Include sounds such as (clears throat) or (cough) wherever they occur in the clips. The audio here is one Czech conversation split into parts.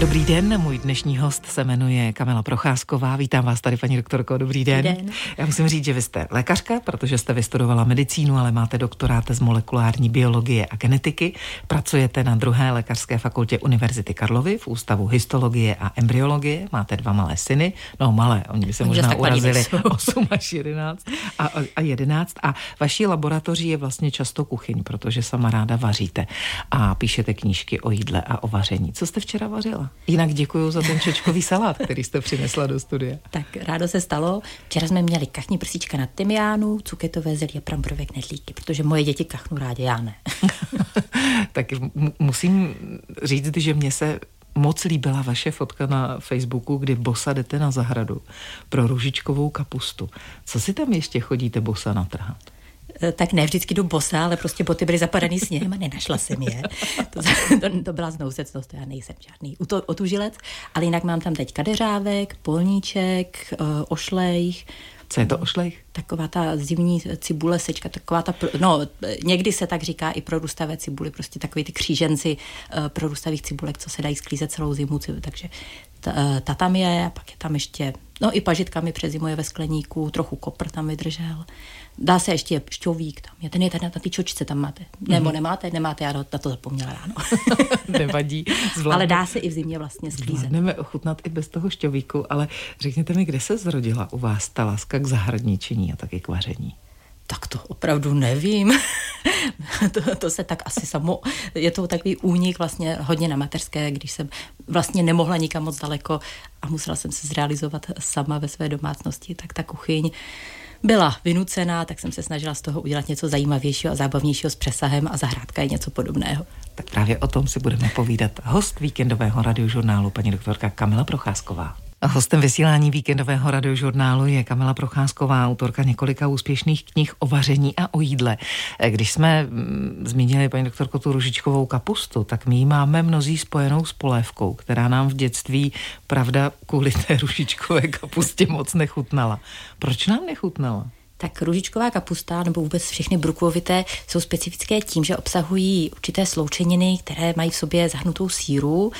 Dobrý den, můj dnešní host se jmenuje Kamila Procházková. Vítám vás tady, paní doktorko, dobrý den. Dobrý den. Já musím říct, že vy jste lékařka, protože jste vystudovala medicínu, ale máte doktorát z molekulární biologie a genetiky. Pracujete na druhé lékařské fakultě Univerzity Karlovy v Ústavu histologie a embryologie. Máte dva malé syny, no malé, oni by se oni možná urazili 8 (laughs) až 11 a, a 11. A vaší laboratoří je vlastně často kuchyň, protože sama ráda vaříte a píšete knížky o jídle a o vaření. Co jste včera vařila? Jinak děkuji za ten čečkový salát, který jste přinesla do studia. Tak rádo se stalo. Včera jsme měli kachní prsíčka na tymiánu, cuketové zelí a bramborové knedlíky, protože moje děti kachnu rádi, já ne. (laughs) tak musím říct, že mě se moc líbila vaše fotka na Facebooku, kdy bosa jdete na zahradu pro růžičkovou kapustu. Co si tam ještě chodíte bosa natrhat? Eh, tak ne vždycky jdu bosa, ale prostě boty byly zapadaný sněhem a nenašla jsem je. To, to, to byla znousecnost, já nejsem žádný otužilec, ale jinak mám tam teď kadeřávek, polníček, eh, ošlejch, co je to ošlejch? Taková ta zimní cibule sečka, taková ta, no někdy se tak říká i prorůstavé cibuly, prostě takový ty kříženci uh, prorůstavých cibulek, co se dají sklízet celou zimu, takže ta, ta tam je, a pak je tam ještě, no i pažitka mi přezimuje ve skleníku, trochu kopr tam vydržel. Dá se ještě šťovík tam. Je ten je tady na té čočce tam máte. Nebo mm-hmm. nemáte? Nemáte, já na to zapomněla ráno. (laughs) Nevadí. Zvládne. Ale dá se i v zimě vlastně sklízet. Zvládneme ochutnat i bez toho šťovíku, ale řekněte mi, kde se zrodila u vás ta láska k zahradničení a taky k vaření? Tak to opravdu nevím. (laughs) to, to se tak asi samo, je to takový únik vlastně hodně na mateřské, když jsem vlastně nemohla nikam moc daleko a musela jsem se zrealizovat sama ve své domácnosti, tak ta kuchyň byla vynucená, tak jsem se snažila z toho udělat něco zajímavějšího a zábavnějšího s přesahem a zahrádka je něco podobného. Tak právě o tom si budeme povídat. Host víkendového radiožurnálu, paní doktorka Kamila Procházková. Hostem vysílání víkendového radiožurnálu je Kamila Procházková, autorka několika úspěšných knih o vaření a o jídle. Když jsme mm, zmínili paní doktorko tu ružičkovou kapustu, tak my ji máme mnozí spojenou s polévkou, která nám v dětství, pravda, kvůli té ružičkové kapustě moc nechutnala. Proč nám nechutnala? tak růžičková kapusta nebo vůbec všechny brukvovité jsou specifické tím, že obsahují určité sloučeniny, které mají v sobě zahnutou síru,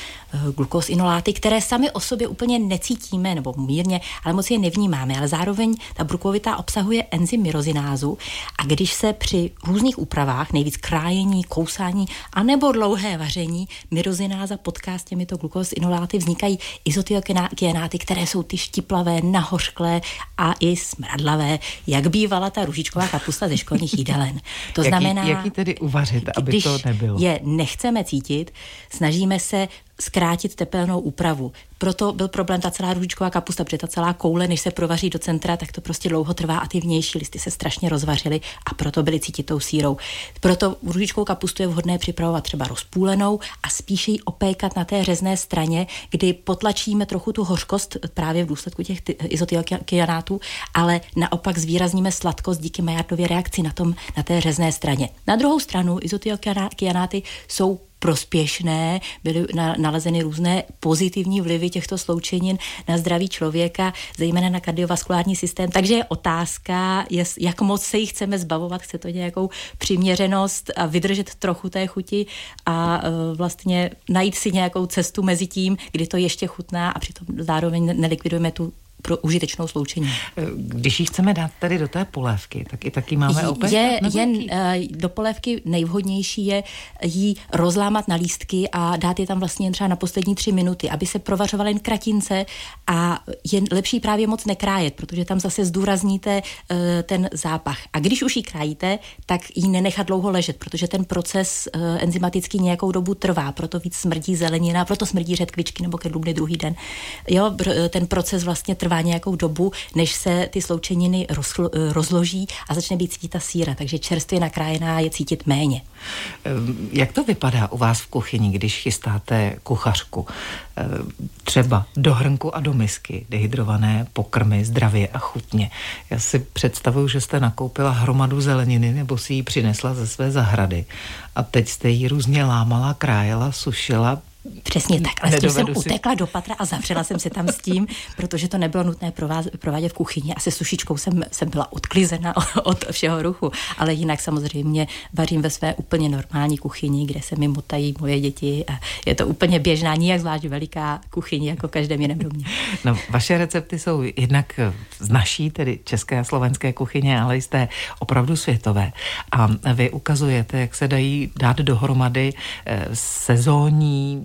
glukosinoláty, které sami o sobě úplně necítíme nebo mírně, ale moc je nevnímáme. Ale zároveň ta brukvovitá obsahuje enzym myrozinázu a když se při různých úpravách, nejvíc krájení, kousání a nebo dlouhé vaření, myrozináza potká s těmito glukosinoláty, vznikají izotiokenáty, které jsou ty štiplavé, nahořklé a i smradlavé, jak bývala ta ružičková kapusta ze školních jídelen. To znamená... Jak ji tedy uvařit, aby když to nebylo? je nechceme cítit, snažíme se zkrátit tepelnou úpravu. Proto byl problém ta celá růžičková kapusta, protože ta celá koule, než se provaří do centra, tak to prostě dlouho trvá a ty vnější listy se strašně rozvařily a proto byly cítit tou sírou. Proto růžičkovou kapustu je vhodné připravovat třeba rozpůlenou a spíše ji opékat na té řezné straně, kdy potlačíme trochu tu hořkost právě v důsledku těch izotiokianátů, ale naopak zvýrazníme sladkost díky Maillardově reakci na, tom, na té řezné straně. Na druhou stranu izotiokianáty jsou prospěšné, byly nalezeny různé pozitivní vlivy těchto sloučenin na zdraví člověka, zejména na kardiovaskulární systém. Takže je otázka, jak moc se jich chceme zbavovat, chce to nějakou přiměřenost a vydržet trochu té chuti a e, vlastně najít si nějakou cestu mezi tím, kdy to ještě chutná a přitom zároveň nelikvidujeme tu pro užitečnou sloučení. Když ji chceme dát tady do té polévky, tak i taky máme opět? Je, jen uh, do polévky nejvhodnější je ji rozlámat na lístky a dát je tam vlastně třeba na poslední tři minuty, aby se provařovaly jen kratince a je lepší právě moc nekrájet, protože tam zase zdůrazníte uh, ten zápach. A když už ji krájíte, tak ji nenechat dlouho ležet, protože ten proces uh, enzymatický nějakou dobu trvá, proto víc smrdí zelenina, proto smrdí řetkvičky nebo kedlubny druhý den. Jo, ten proces vlastně trvá trvá nějakou dobu, než se ty sloučeniny rozlo, eh, rozloží a začne být cítit ta síra, takže čerstvě nakrájená je cítit méně. Ehm, jak to vypadá u vás v kuchyni, když chystáte kuchařku? Ehm, třeba do hrnku a do misky dehydrované pokrmy zdravě a chutně. Já si představuju, že jste nakoupila hromadu zeleniny nebo si ji přinesla ze své zahrady a teď jste ji různě lámala, krájela, sušila, Přesně tak, ale s tím jsem si... utekla do patra a zavřela jsem se tam s tím, (laughs) protože to nebylo nutné provádět v kuchyni. Asi sušičkou jsem, jsem byla odklizena (laughs) od všeho ruchu, ale jinak samozřejmě vařím ve své úplně normální kuchyni, kde se mi motají moje děti a je to úplně běžná, nijak zvlášť veliká kuchyně, jako v každém jiném domě. (laughs) No, vaše recepty jsou jednak z naší, tedy české a slovenské kuchyně, ale jste opravdu světové. A vy ukazujete, jak se dají dát dohromady eh, sezónní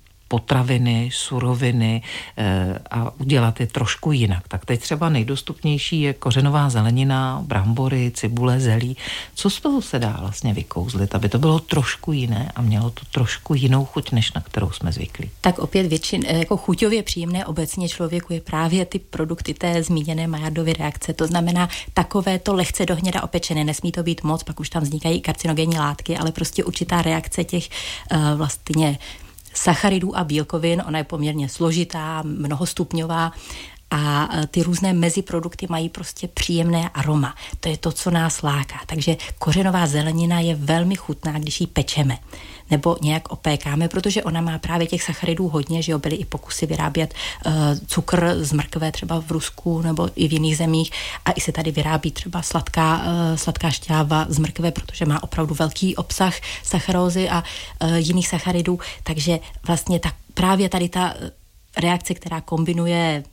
potraviny, suroviny e, a udělat je trošku jinak. Tak teď třeba nejdostupnější je kořenová zelenina, brambory, cibule, zelí. Co z toho se dá vlastně vykouzlit, aby to bylo trošku jiné a mělo to trošku jinou chuť, než na kterou jsme zvyklí? Tak opět většin, eh, jako chuťově příjemné obecně člověku je právě ty produkty té zmíněné Majardovy reakce. To znamená takové to lehce dohněda opečené, nesmí to být moc, pak už tam vznikají karcinogenní látky, ale prostě určitá reakce těch uh, vlastně sacharidů a bílkovin. Ona je poměrně složitá, mnohostupňová a e, ty různé meziprodukty mají prostě příjemné aroma. To je to, co nás láká. Takže kořenová zelenina je velmi chutná, když ji pečeme nebo nějak opékáme, protože ona má právě těch sacharidů hodně, že jo, byly i pokusy vyrábět uh, cukr z mrkve třeba v Rusku nebo i v jiných zemích. A i se tady vyrábí třeba sladká, uh, sladká šťáva z mrkve, protože má opravdu velký obsah sacharózy a uh, jiných sacharidů, takže vlastně tak právě tady ta reakce, která kombinuje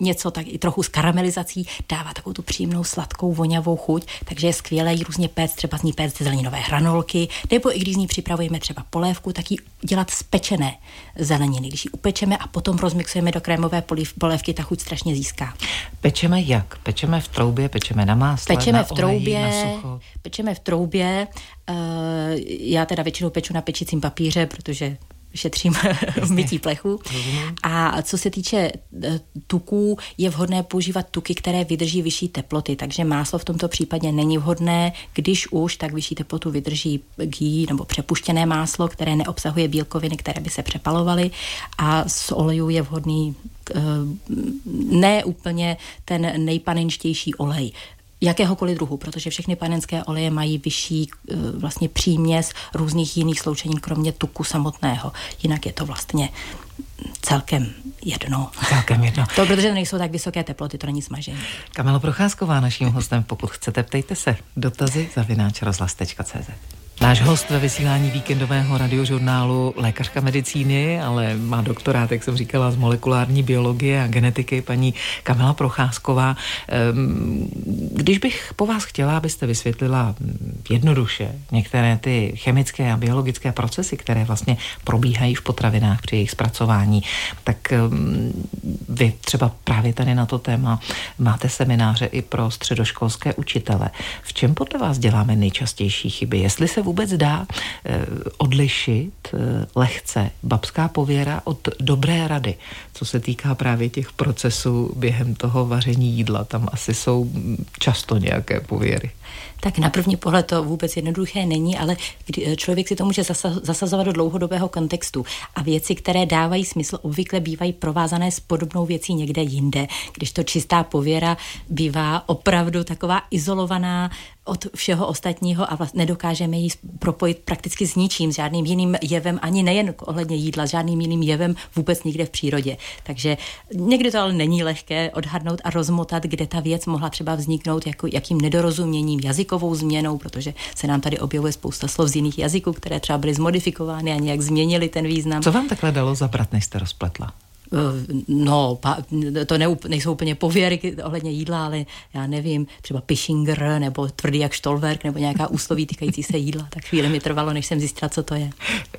něco tak i trochu s karamelizací, dává takovou tu příjemnou sladkou voňavou chuť, takže je skvělé jí různě péct, třeba z ní péct zeleninové hranolky, nebo i když z ní připravujeme třeba polévku, tak ji dělat z pečené zeleniny. Když ji upečeme a potom rozmixujeme do krémové polévky, ta chuť strašně získá. Pečeme jak? Pečeme v troubě, pečeme na másle, pečeme na v troubě, oleji, na sucho. pečeme v troubě. Uh, já teda většinou peču na pečicím papíře, protože šetřím (laughs) v mytí plechu. A co se týče eh, tuků, je vhodné používat tuky, které vydrží vyšší teploty, takže máslo v tomto případě není vhodné. Když už, tak vyšší teplotu vydrží gý nebo přepuštěné máslo, které neobsahuje bílkoviny, které by se přepalovaly a z olejů je vhodný eh, ne úplně ten nejpanenštější olej jakéhokoliv druhu, protože všechny panenské oleje mají vyšší eh, vlastně příměs různých jiných sloučenin, kromě tuku samotného. Jinak je to vlastně celkem jedno. Celkem jedno. To, protože nejsou tak vysoké teploty, to není smažení. Kamila Procházková, naším hostem, pokud chcete, ptejte se. Dotazy zavináč rozhlas.cz. Náš host ve vysílání víkendového radiožurnálu lékařka medicíny, ale má doktorát, jak jsem říkala, z molekulární biologie a genetiky, paní Kamila Procházková. Ehm, když bych po vás chtěla, abyste vysvětlila jednoduše některé ty chemické a biologické procesy, které vlastně probíhají v potravinách při jejich zpracování, tak ehm, vy třeba právě tady na to téma máte semináře i pro středoškolské učitele. V čem podle vás děláme nejčastější chyby? Jestli se vůbec dá eh, odlišit eh, lehce babská pověra od dobré rady, co se týká právě těch procesů během toho vaření jídla. Tam asi jsou často nějaké pověry tak na první pohled to vůbec jednoduché není, ale eh, člověk si to může zasazovat do dlouhodobého kontextu. A věci, které dávají smysl, obvykle bývají provázané s podobnou věcí někde jinde, když to čistá pověra bývá opravdu taková izolovaná od všeho ostatního a vlastně nedokážeme ji propojit prakticky s ničím, s žádným jiným jevem, ani nejen ohledně jídla, s žádným jiným jevem vůbec nikde v přírodě. Takže někdy to ale není lehké odhadnout a rozmotat, kde ta věc mohla třeba vzniknout jako jakým nedorozuměním, jazykovou změnou, protože se nám tady objevuje spousta slov z jiných jazyků, které třeba byly zmodifikovány a nějak změnily ten význam. Co vám takhle dalo zabrat, než jste rozpletla? Eh, no, to ne, nejsou úplně pověry ohledně jídla, ale já nevím, třeba Pishinger nebo tvrdý jak štolverk nebo nějaká úsloví týkající se jídla, tak chvíli mi trvalo, než jsem zjistila, co to je.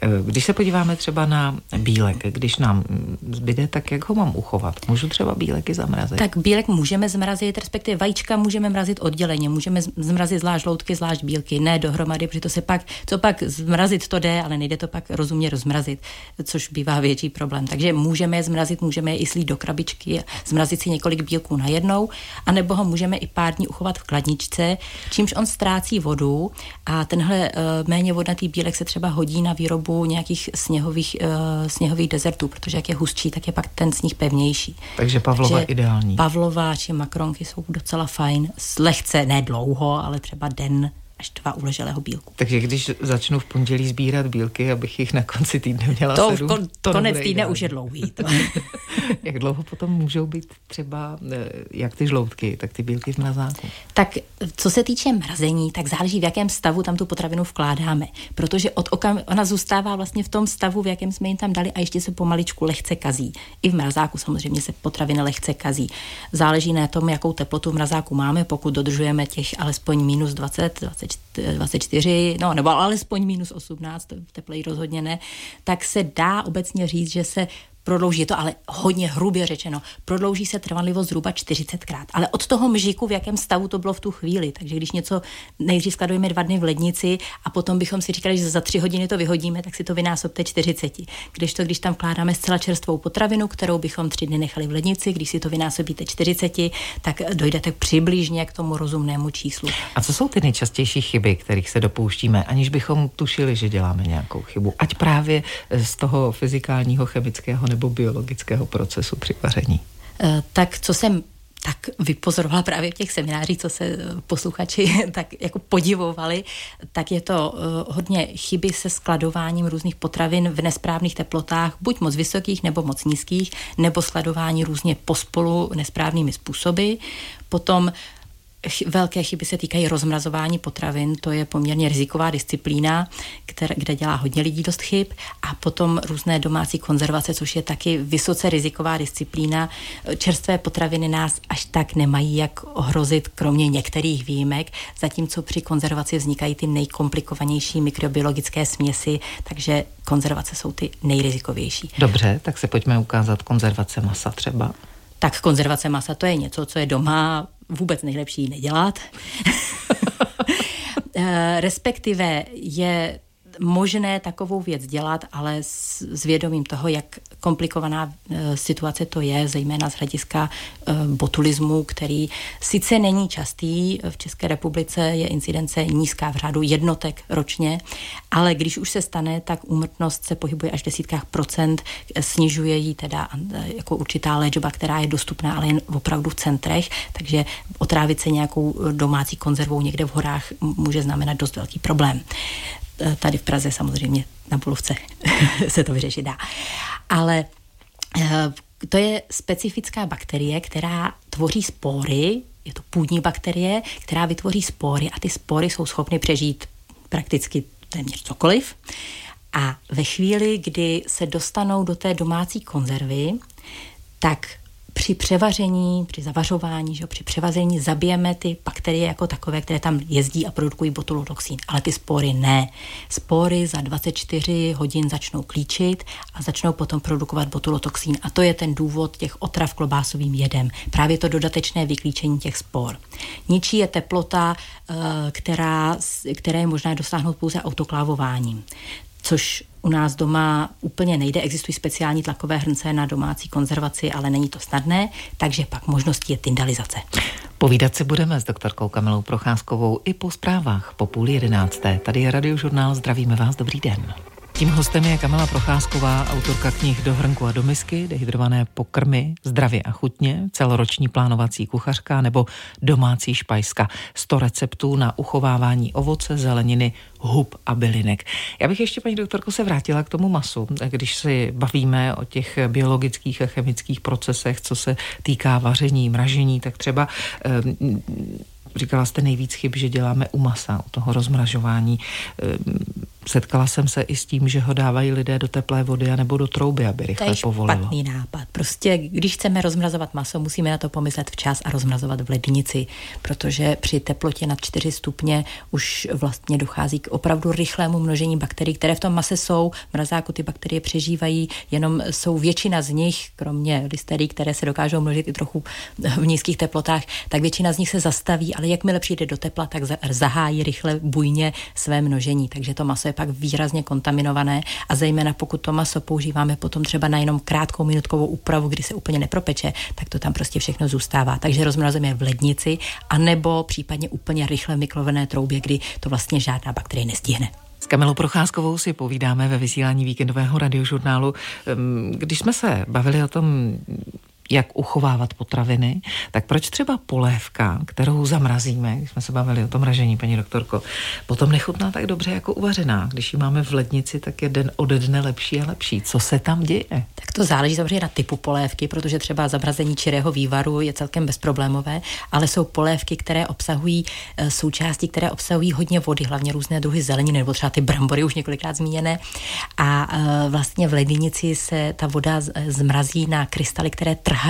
Eh, když se podíváme třeba na bílek, když nám zbyde, tak jak ho mám uchovat? Můžu třeba bíleky zamrazit? Tak bílek můžeme zmrazit, respektive vajíčka můžeme mrazit odděleně, můžeme zmrazit zvlášť loutky, zvlášť bílky, ne dohromady, protože to se pak, co pak zmrazit to jde, ale nejde to pak rozumně rozmrazit, což bývá větší problém. Takže můžeme je zmrazit zmrazit, můžeme je i slít do krabičky, zmrazit si několik bílků najednou, anebo ho můžeme i pár dní uchovat v kladničce, čímž on ztrácí vodu a tenhle uh, méně vodnatý bílek se třeba hodí na výrobu nějakých sněhových, uh, sněhových dezertů, protože jak je hustší, tak je pak ten sníh pevnější. Takže Pavlova Takže ideální. Pavlova či makronky jsou docela fajn, lehce, ne dlouho, ale třeba den až dva uleželého bílku. Takže když začnu v pondělí sbírat bílky, abych jich na konci týdne měla to, sedm, kon, to konec týdne ideální. už je dlouhý. (laughs) To. jak dlouho potom můžou být třeba, eh, jak ty žloutky, tak ty bílky v mrazáku? Tak co se týče mrazení, tak záleží, v jakém stavu tam tu potravinu vkládáme. Protože od okam, ona zůstává vlastně v tom stavu, v jakém jsme jim tam dali a ještě se pomaličku lehce kazí. I v mrazáku samozřejmě se potraviny lehce kazí. Záleží na tom, jakou teplotu v mrazáku máme, pokud dodržujeme těch alespoň minus 20, 20 24, no nebo alespoň minus 18, to tepleji rozhodně ne, tak se dá obecně říct, že se prodlouží, je to ale hodně hrubě řečeno, prodlouží se trvanlivost zhruba 40krát. Ale od toho mžiku, v jakém stavu to bylo v tu chvíli. Takže když něco nejdřív skladujeme dva dny v lednici a potom bychom si říkali, že za tři hodiny to vyhodíme, tak si to vynásobte 40. Když to, když tam vkládáme zcela čerstvou potravinu, kterou bychom tři dny nechali v lednici, když si to vynásobíte 40, tak dojdete přibližně k tomu rozumnému číslu. A co jsou ty nejčastější chyby, kterých se dopouštíme, aniž bychom tušili, že děláme nějakou chybu? Ať právě z toho fyzikálního, chemického nebo biologického procesu při vaření? Eh, tak co jsem tak vypozorovala právě v těch seminářích, co se eh, posluchači (laughs) tak jako podivovali, tak je to uh, hodně chyby se skladováním různých potravin v nesprávných teplotách, buď moc vysokých nebo moc nízkých, nebo skladování různě pospolu nesprávnými způsoby. Potom velké chyby se týkají rozmrazování potravin, to je poměrně riziková disciplína, které, kde dělá hodně lidí dost chyb a potom různé domácí konzervace, což je taky vysoce riziková disciplína. Čerstvé potraviny nás až tak nemají jak ohrozit, kromě některých výjimek, zatímco při konzervaci vznikají ty nejkomplikovanější mikrobiologické směsi, takže konzervace jsou ty nejrizikovější. Dobře, tak se pojďme ukázat konzervace masa třeba. Tak konzervace masa to je něco, co je doma vůbec nejlepší nedělat. (laughs) Eh, respektive je možné takovou věc dělat, ale s, s vědomím toho, jak komplikovaná e, situace to je, zejména z hlediska e, botulismu, který sice není častý, v České republice je incidence nízká v řádu jednotek ročně, ale když už se stane, tak úmrtnost se pohybuje až v desítkách procent, snižuje ji teda jako určitá léčba, která je dostupná, ale jen opravdu v centrech, takže otrávit se nějakou domácí konzervou někde v horách může znamenat dost velký problém. Tady v Praze samozřejmě na Bulovce (laughs) se to vyřešit dá. Ale eh, to je specifická bakterie, která tvoří spory, je to půdní bakterie, která vytvoří spory a ty spory jsou schopny přežít prakticky téměř cokoliv. A ve chvíli, kdy se dostanou do té domácí konzervy, tak při převaření, při zavařování, že při převaření zabijeme ty bakterie jako takové, které tam jezdí a produkují botulotoxín, ale ty spory ne. Spory za 24 hodin začnou klíčit a začnou potom produkovat botulotoxín a to je ten důvod těch otrav klobásovým jedem. Právě to dodatečné vyklíčení těch spor. Ničí je teplota, eh, která, které je možné dosáhnout pouze autoklávováním což u nás doma úplně nejde. Existují speciální tlakové hrnce na domácí konzervaci, ale není to snadné, takže pak možností je tyndalizace. Povídat si budeme s doktorkou Kamilou Procházkovou i po zprávách po půl jedenácté. Tady je radiožurnál, zdravíme vás, dobrý den. Tím hostem je Kamila Procházková, autorka knih Do hrnku a do misky, dehydrované pokrmy, zdravě a chutně, celoroční plánovací kuchařka nebo domácí špajska. 100 receptů na uchovávání ovoce, zeleniny, hub a bylinek. Já bych ještě, paní doktorko, se vrátila k tomu masu. Když si bavíme o těch biologických a chemických procesech, co se týká vaření, mražení, tak třeba Říkala jste nejvíc chyb, že děláme u masa, u toho rozmražování. Ehm, setkala jsem se i s tím, že ho dávají lidé do teplé vody nebo do trouby, aby rychle to je povolilo. špatný nápad. Prostě, když chceme rozmrazovat maso, musíme na to pomyslet včas a rozmrazovat v lednici, protože při teplotě nad 4 stupně už vlastně dochází k opravdu rychlému množení bakterií, které v tom mase jsou. V mrazáku ty bakterie přežívají, jenom jsou většina z nich, kromě listerí, které se dokážou množit i trochu v nízkých teplotách, tak většina z nich se zastaví ale jakmile přijde do tepla, tak zahájí rychle bujně své množení, takže to maso je pak výrazně kontaminované a zejména pokud to maso používáme potom třeba na jenom krátkou minutkovou úpravu, kdy se úplně nepropeče, tak to tam prostě všechno zůstává. Takže rozmrazujeme v lednici, anebo případně úplně rychle miklovené troubě, kdy to vlastně žádná bakterie nestihne. S Kamilou Procházkovou si povídáme ve vysílání víkendového radiožurnálu. Když jsme se bavili o tom, jak uchovávat potraviny, tak proč třeba polévka, kterou zamrazíme, když jsme se bavili o tom ražení, paní doktorko, potom nechutná tak dobře jako uvařená. Když ji máme v lednici, tak je den ode dne lepší a lepší. Co se tam děje? Tak to záleží samozřejmě na typu polévky, protože třeba zamrazení čirého vývaru je celkem bezproblémové, ale jsou polévky, které obsahují eh, součásti, které obsahují hodně vody, hlavně různé druhy zeleniny, nebo třeba ty brambory už několikrát zmíněné. A eh, vlastně v lednici se ta voda zmrazí na krystaly, které trhají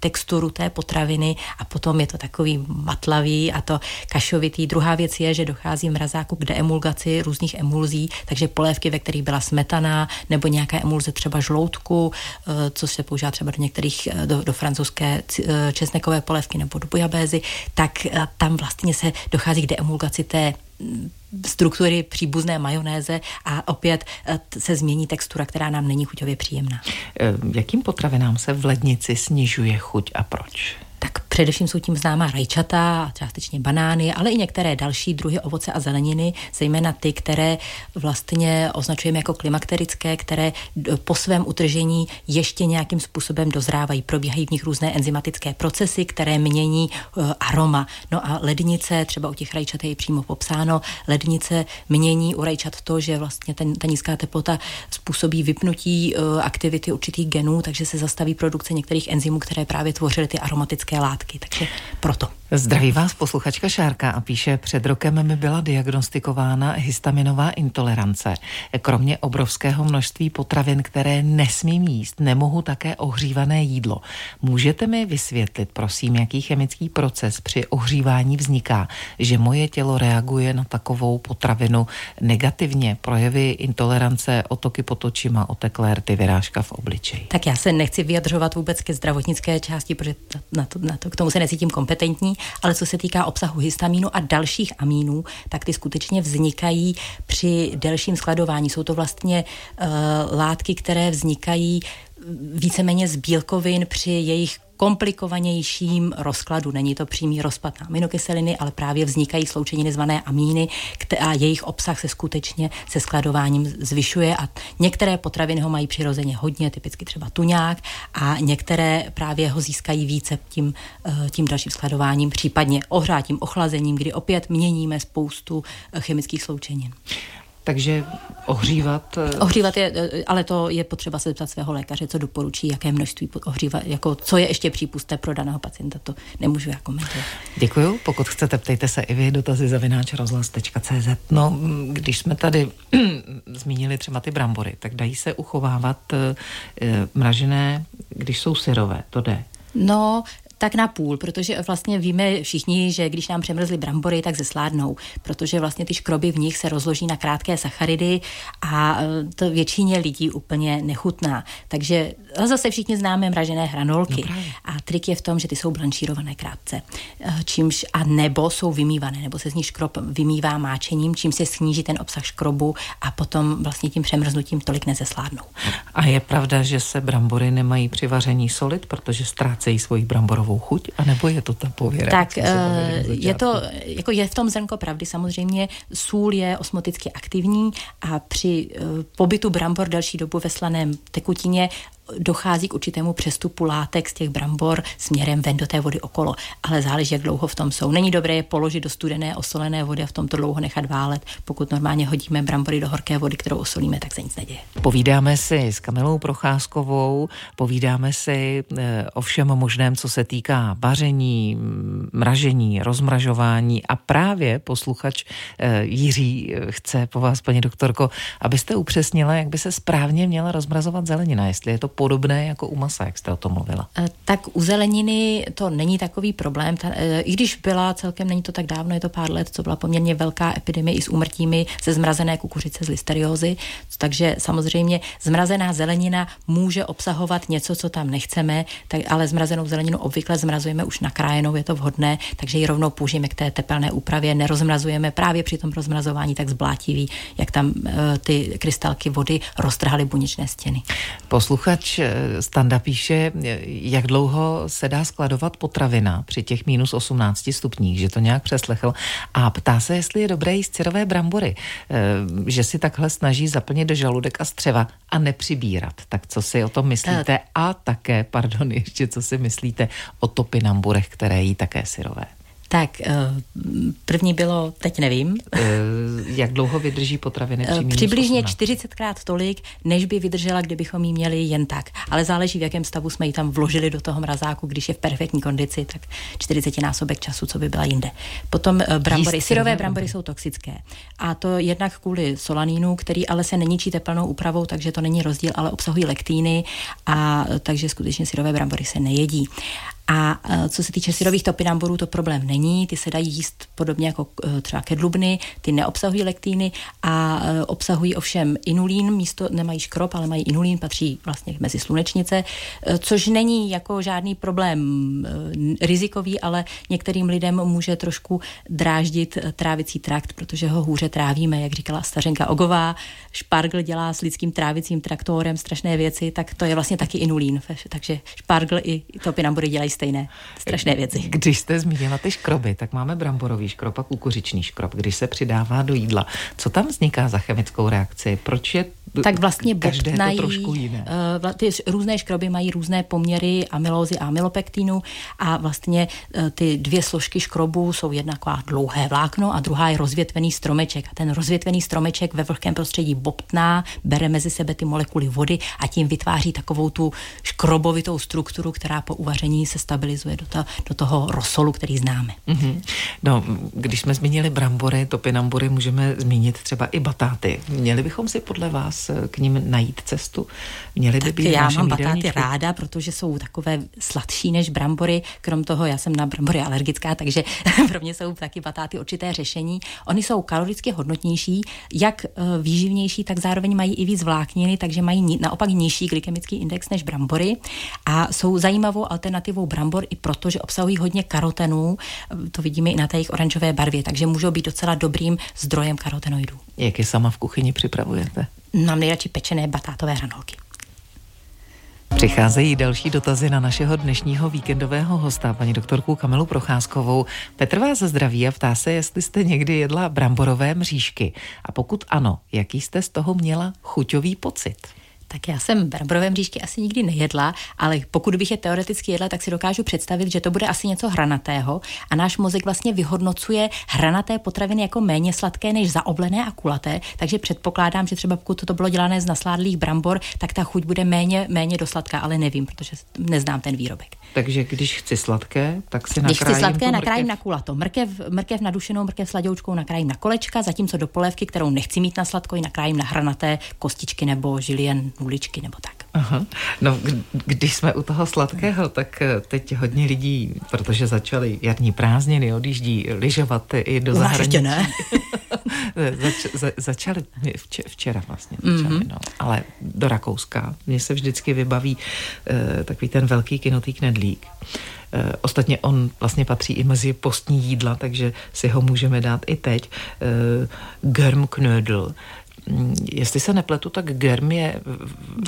texturu té potraviny a potom je to takový matlavý a to kašovitý. Druhá věc je, že dochází v mrazáku k deemulgaci různých emulzí, takže polévky, ve kterých byla smetana nebo nějaká emulze třeba žloutku, eh, co se používá třeba do některých, eh, do, do francouzské eh, česnekové polévky nebo do bujabézy, tak tam vlastně se dochází k deemulgaci té struktury příbuzné majonéze a opět se změní textura, která nám není chuťově příjemná. Jakým potravinám se v lednici snižuje chuť a proč? tak především jsou tím známá rajčata, částečně banány, ale i některé další druhy ovoce a zeleniny, zejména ty, které vlastně označujeme jako klimakterické, které po svém utržení ještě nějakým způsobem dozrávají. Probíhají v nich různé enzymatické procesy, které mění uh, aroma. No a lednice, třeba u těch rajčat je přímo popsáno, lednice mění u rajčat to, že vlastně ten, ta nízká teplota způsobí vypnutí uh, aktivity určitých genů, takže se zastaví produkce některých enzymů, které právě tvořily ty aromatické chemické látky, takže proto. Zdraví vás posluchačka Šárka a píše, před rokem mi byla diagnostikována histaminová intolerance. Kromě obrovského množství potravin, které nesmím jíst, nemohu také ohřívané jídlo. Můžete mi vysvětlit, prosím, jaký chemický proces při ohřívání vzniká, že moje tělo reaguje na takovou potravinu negativně? Projevy intolerance, otoky pod očima, oteklé rty, vyrážka v obličeji. Tak já se nechci vyjadřovat vůbec ke zdravotnické části, protože na to, na to, k tomu se necítím kompetentní, ale co se týká obsahu histamínu a dalších amínů, tak ty skutečně vznikají při delším skladování. Jsou to vlastně uh, látky, které vznikají víceméně z bílkovin při jejich komplikovanějším rozkladu. Není to přímý rozpad na aminokyseliny, ale právě vznikají sloučeniny zvané amíny a jejich obsah se skutečně se skladováním zvyšuje a některé potraviny ho mají přirozeně hodně, typicky třeba tuňák a některé právě ho získají více tím, eh, tím dalším skladováním, případně ohrátím, ochlazením, kdy opět měníme spoustu eh, chemických sloučenin. Takže ohřívat... Eh, ohřívat je, eh, ale to je potřeba se zeptat svého lékaře, co doporučí, jaké množství ohřívat, jako co je ještě přípustné pro daného pacienta, to nemůžu já komentovat. Děkuju, pokud chcete, ptejte se i vy, dotazy zavináč rozhlas.cz. No, když jsme tady (clears throat) zmínili třeba ty brambory, tak dají se uchovávat e, mražené, když jsou syrové, to jde. No, tak na půl, protože vlastně víme všichni, že když nám přemrzly brambory, tak zesládnou, protože vlastně ty škroby v nich se rozloží na krátké sacharidy a e, to většině lidí úplně nechutná. Takže zase všichni známe mražené hranolky no a trik je v tom, že ty jsou blanšírované krátce, e, čímž a nebo jsou vymývané, nebo se z nich škrob vymývá máčením, čím se sníží ten obsah škrobu a potom vlastně tím přemrznutím tolik nezesládnou. A je pravda, že se brambory nemají při vaření solit, protože ztrácejí svoji bramborovou takovou chuť, anebo je to ta pověra? Tak eh, je to, jako je v tom zrnko pravdy samozřejmě, sůl je osmoticky aktivní a při eh, pobytu brambor další dobu ve slaném tekutině dochází k určitému přestupu látek z těch brambor směrem ven do té vody okolo, ale záleží, jak dlouho v tom jsou. Není dobré je položit do studené osolené vody a v tomto dlouho nechat válet. Pokud normálně hodíme brambory do horké vody, kterou osolíme, tak se nic neděje. Povídáme si s Kamilou Procházkovou, povídáme si e, o všem možném, co se týká vaření, mražení, rozmražování a právě posluchač e, Jiří eh, chce po vás, paní doktorko, abyste upřesnila, jak by se správně měla rozmrazovat zelenina, jestli je to podobné jako u masa, jak jste o tom mluvila? Eh, tak u zeleniny to není takový problém. Ta, eh, I když byla celkem, není to tak dávno, je to pár let, co byla poměrně velká epidemie i s úmrtími ze zmrazené kukuřice z listeriózy. Takže samozřejmě zmrazená zelenina může obsahovat něco, co tam nechceme, tak, ale zmrazenou zeleninu obvykle zmrazujeme už nakrájenou, je to vhodné, takže ji rovnou použijeme k té tepelné úpravě. Nerozmrazujeme právě při tom rozmrazování tak zblátivý, jak tam uh, ty krystalky vody roztrhaly buněčné stěny. Posluchač Posluchač eh, Standa píše, jak dlouho se dá skladovat potravina při těch minus 18 stupních, že to nějak přeslechl a ptá se, jestli je dobré jíst syrové brambory, eh, že si takhle snaží zaplnit do žaludek a střeva a nepřibírat. Tak co si o tom myslíte? A také, pardon, (laughs) ještě co si myslíte o topinamburech, které jí také syrové? Tak, eh, první bylo, teď nevím. Eh, jak dlouho vydrží potraviny eh, Přibližně 40krát tolik, než by vydržela, kdybychom ji měli jen tak. Ale záleží, v jakém stavu jsme ji tam vložili do toho mrazáku. Když je v perfektní kondici, tak 40 násobek času, co by byla jinde. Potom brambory, Jíst syrové brambory jsou toxické. A to jednak kvůli solanínu, který ale se neníčí teplnou úpravou, takže to není rozdíl, ale obsahují lektíny a takže skutečně syrové brambory se nejedí. A e, co se týče syrových topinamborů, to problém není, ty se dají jíst podobně jako e, třeba kedlubny, ty neobsahují lektíny a e, obsahují ovšem inulín, místo nemají škrob, ale mají inulín, patří vlastně mezi slunečnice, což není jako žádný problém rizikový, ale některým lidem může trošku dráždit trávicí trakt, protože ho hůře trávíme, jak říkala stařenka Ogová, špargl dělá s lidským trávicím traktorem strašné věci, tak to je vlastně taky inulín, takže špargl i topinambory dělají stejné strašné věci. Když jste zmínila ty škroby, tak máme bramborový škrob a kukuřičný škrob. Když se přidává do jídla, co tam vzniká za chemickou reakci? Proč je tak vlastně bobtnají, to trošku jiné. Uh, ty různé škroby mají různé poměry amylózy a amylopektinu a vlastně uh, ty dvě složky škrobu jsou jedna taková dlouhé vlákno a druhá je rozvětvený stromeček. A ten rozvětvený stromeček ve vlhkém prostředí bobtná, bere mezi sebe ty molekuly vody a tím vytváří takovou tu škrobovitou strukturu, která po uvaření se stabilizuje do, ta, do toho rosolu, který známe. Mm-hmm. No, když jsme zmínili brambory, topinambury, můžeme zmínit třeba i batáty. Měli bychom si podle vás k ním najít cestu? Měli by být Já mám batáty ráda, protože jsou takové sladší než brambory. Krom toho, já jsem na brambory alergická, takže (laughs) pro mě jsou taky batáty určité řešení. Oni jsou kaloricky hodnotnější, jak eh, výživnější, tak zároveň mají i víc vlákniny, takže mají naopak nižší glykemický index než brambory a jsou zajímavou alternativou brambor i proto, že obsahují hodně karotenů, to vidíme i na té jejich oranžové barvě, takže můžou být docela dobrým zdrojem karotenoidů. Jak je sama v kuchyni připravujete? Mám nejradši pečené batátové hranolky. Přicházejí další dotazy na našeho dnešního víkendového hosta, paní doktorku Kamilu Procházkovou. Petr vás zdraví a ptá se, jestli jste někdy jedla bramborové mřížky. A pokud ano, jaký jste z toho měla chuťový pocit? Tak já jsem bramborové mřížky asi nikdy nejedla, ale pokud bych je teoreticky jedla, tak si dokážu představit, že to bude asi něco hranatého a náš mozek vlastně vyhodnocuje hranaté potraviny jako méně sladké než zaoblené a kulaté, takže předpokládám, že třeba pokud to bylo dělané z nasládlých brambor, tak ta chuť bude méně, méně dosladká, ale nevím, protože neznám ten výrobek. Takže když chci sladké, tak si když nakrájím chci sladké, nakrájím na kulato. Mrkev, mrkev nadušenou, mrkev s nakrájím na kolečka, zatímco do polévky, kterou nechci mít na sladko, ji nakrájím na hranaté kostičky nebo žilien nuličky nebo tak. Aha. No, když jsme u toho sladkého, tak eh, teď hodně lidí, protože začaly jarní prázdniny, odjíždí lyžovat i do zahraničí. ne. (laughs) Zač, za, začali včera, včera vlastně, začali, mm-hmm. no, ale do Rakouska. Mně se vždycky vybaví uh, takový ten velký kinotýk Nedlík. Uh, ostatně on vlastně patří i mezi postní jídla, takže si ho můžeme dát i teď. Germknödel jestli se nepletu, tak germ je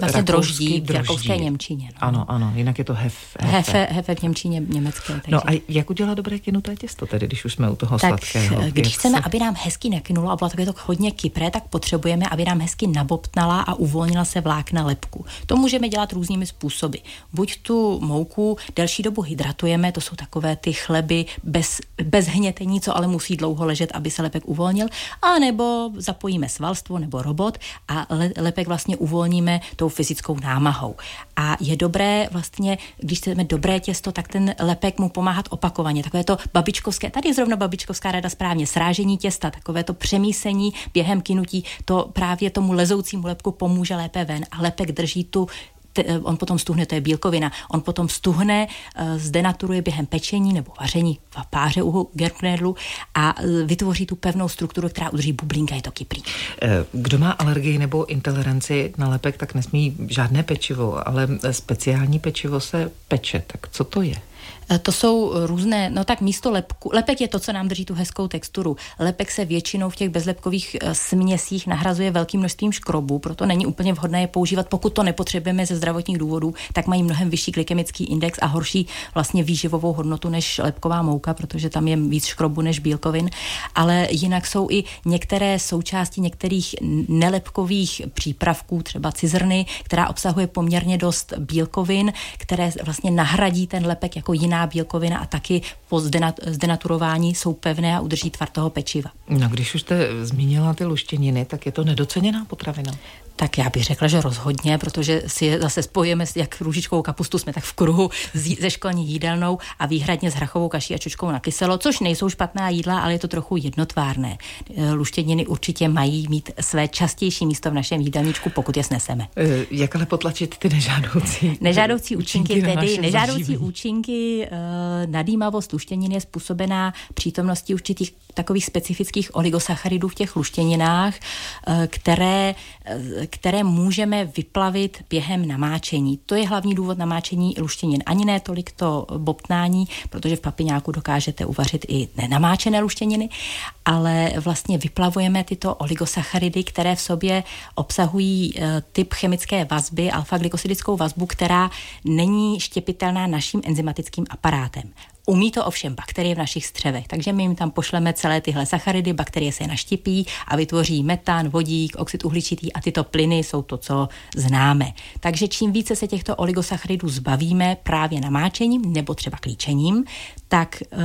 vlastně droždí, droždí v rakouské Němčině. No. Ano, ano, jinak je to hef. Hefe, hefe v Němčině německé. Takže. No a jak udělat dobré kynuté těsto tedy, když už jsme u toho tak, sladkého? Když jak chceme, se... aby nám hezky nekynulo a bylo takové to hodně kypré, tak potřebujeme, aby nám hezky nabobtnala a uvolnila se vlákna lepku. To můžeme dělat různými způsoby. Buď tu mouku delší dobu hydratujeme, to jsou takové ty chleby bez, bez hnětení, co ale musí dlouho ležet, aby se lepek uvolnil, a nebo zapojíme svalstvo nebo robot a lepek vlastně uvolníme tou fyzickou námahou. A je dobré vlastně, když chceme dobré těsto, tak ten lepek mu pomáhat opakovaně. Takové to babičkovské, tady je zrovna babičkovská rada správně, srážení těsta, takové to přemísení během kinutí, to právě tomu lezoucímu lepku pomůže lépe ven a lepek drží tu te, on potom stuhne, to je bílkovina, on potom stuhne, eh, zdenaturuje během pečení nebo vaření v páře u gerknedlu a eh, vytvoří tu pevnou strukturu, která udrží bublinka, je to kyprý. Eh, kdo má alergii nebo intoleranci na lepek, tak nesmí žádné pečivo, ale speciální pečivo se peče. Tak co to je? Eh, to jsou různé, no tak místo lepku, lepek je to, co nám drží tu hezkou texturu. Lepek se většinou v těch bezlepkových eh, směsích nahrazuje velkým množstvím škrobu, proto není úplně vhodné je používat, pokud to nepotřebujeme ze zdravotních důvodů, tak mají mnohem vyšší glykemický index a horší vlastně výživovou hodnotu než lepková mouka, protože tam je víc škrobu než bílkovin. Ale jinak jsou i některé součásti některých nelepkových přípravků, třeba cizrny, která obsahuje poměrně dost bílkovin, které vlastně nahradí ten lepek jako jiná jiná bílkovina a taky po zdenaturování jsou pevné a udrží tvar toho pečiva. No, když už jste zmínila ty luštěniny, tak je to nedoceněná potravina. Tak já bych řekla, že rozhodně, protože si zase spojíme jak růžičkovou kapustu, jsme tak v kruhu ze školní jídelnou a výhradně s hrachovou kaší a čočkou na kyselo, což nejsou špatná jídla, ale je to trochu jednotvárné. Eh, luštěniny určitě mají mít své častější místo v našem jídelníčku, pokud je sneseme. E, jak ale potlačit ty nežádoucí? (laughs) Nežádoucí účinky, účinky tedy nežádoucí zažívání. účinky, e, nadýmavost luštěnin je způsobená přítomností určitých takových specifických oligosacharidů v těch luštěninách, e, které které můžeme vyplavit během namáčení. To je hlavní důvod namáčení luštěnin. Ani ne tolik to bobtnání, protože v papiňáku dokážete uvařit i nenamáčené luštěniny, ale vlastně vyplavujeme tyto oligosacharidy, které v sobě obsahují e, typ chemické vazby, alfa-glykosidickou vazbu, která není štěpitelná naším enzymatickým aparátem. Umí to ovšem bakterie v našich střevech, takže my jim tam pošleme celé tyhle sacharidy, bakterie se naštěpí a vytvoří metan, vodík, oxid uhličitý a tyto plyny jsou to, co známe. Takže čím více se těchto oligosacharidů zbavíme právě namáčením nebo třeba klíčením, tak uh,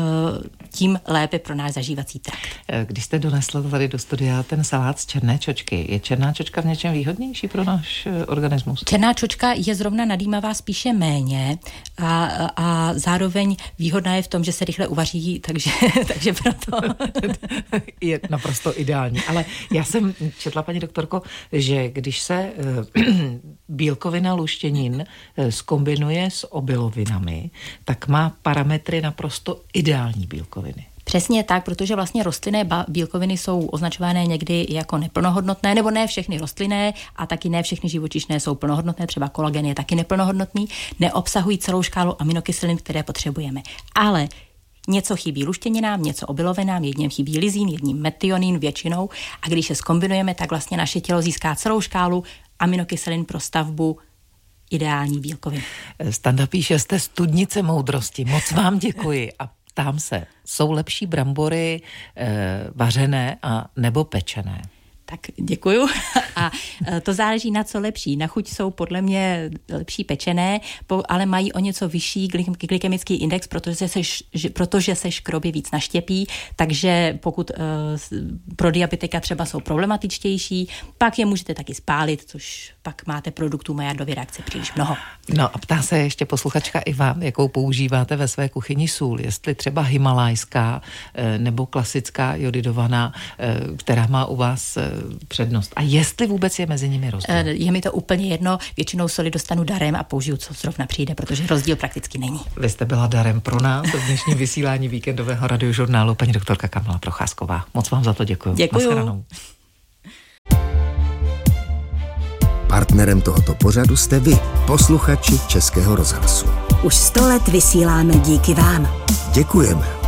tím lépe pro náš zažívací trakt. Eh, když jste donesl tady do studia ten salát z černé čočky, je černá čočka v něčem výhodnější pro náš eh, organismus? Černá čočka je zrovna nadýmavá spíše méně a, a zároveň výhodná je v tom, že se rychle uvaří, takže, (laughs) takže proto... (laughs) je naprosto ideální. Ale já jsem četla, paní doktorko, že když se (clears throat) bílkovina luštěnin skombinuje s obilovinami, tak má parametry naprosto naprosto ideální bílkoviny. Přesně tak, protože vlastně rostlinné bílkoviny jsou označované někdy jako neplnohodnotné, nebo ne všechny rostlinné a taky ne všechny živočišné jsou plnohodnotné, třeba kolagen je taky neplnohodnotný, neobsahují celou škálu aminokyselin, které potřebujeme. Ale Něco chybí luštěninám, něco obilovinám, jedním chybí lizín, jedním metionín většinou a když je skombinujeme, tak vlastně naše tělo získá celou škálu aminokyselin pro stavbu ideální bílkovin. Standa píše, jste studnice moudrosti. Moc vám děkuji a ptám se, jsou lepší brambory e, vařené a nebo pečené? Tak děkuju. (laughs) A e, to záleží na co lepší. Na chuť jsou podle mě lepší pečené, ale mají o něco vyšší glykemický index, protože se, protože se škroby víc naštěpí, takže pokud uh, pro diabetika třeba jsou problematičtější, pak je můžete taky spálit, což pak máte produktů Maillardovy reakce příliš mnoho. No a ptá se ještě posluchačka i vám, jakou používáte ve své kuchyni sůl, jestli třeba himalajská e, nebo klasická jodidovaná, která má u vás přednost. A jestli vůbec je mezi nimi rozdíl? Eh, je mi to úplně jedno, většinou soli dostanu darem a použiju, co zrovna přijde, protože rozdíl prakticky není. Vy jste byla darem pro nás v dnešním (laughs) vysílání víkendového radiožurnálu paní doktorka Kamila Procházková. Moc vám za to děkuji. Děkuji. Partnerem tohoto pořadu jste vy, posluchači Českého rozhlasu. Už sto let vysíláme díky vám. Děkujeme.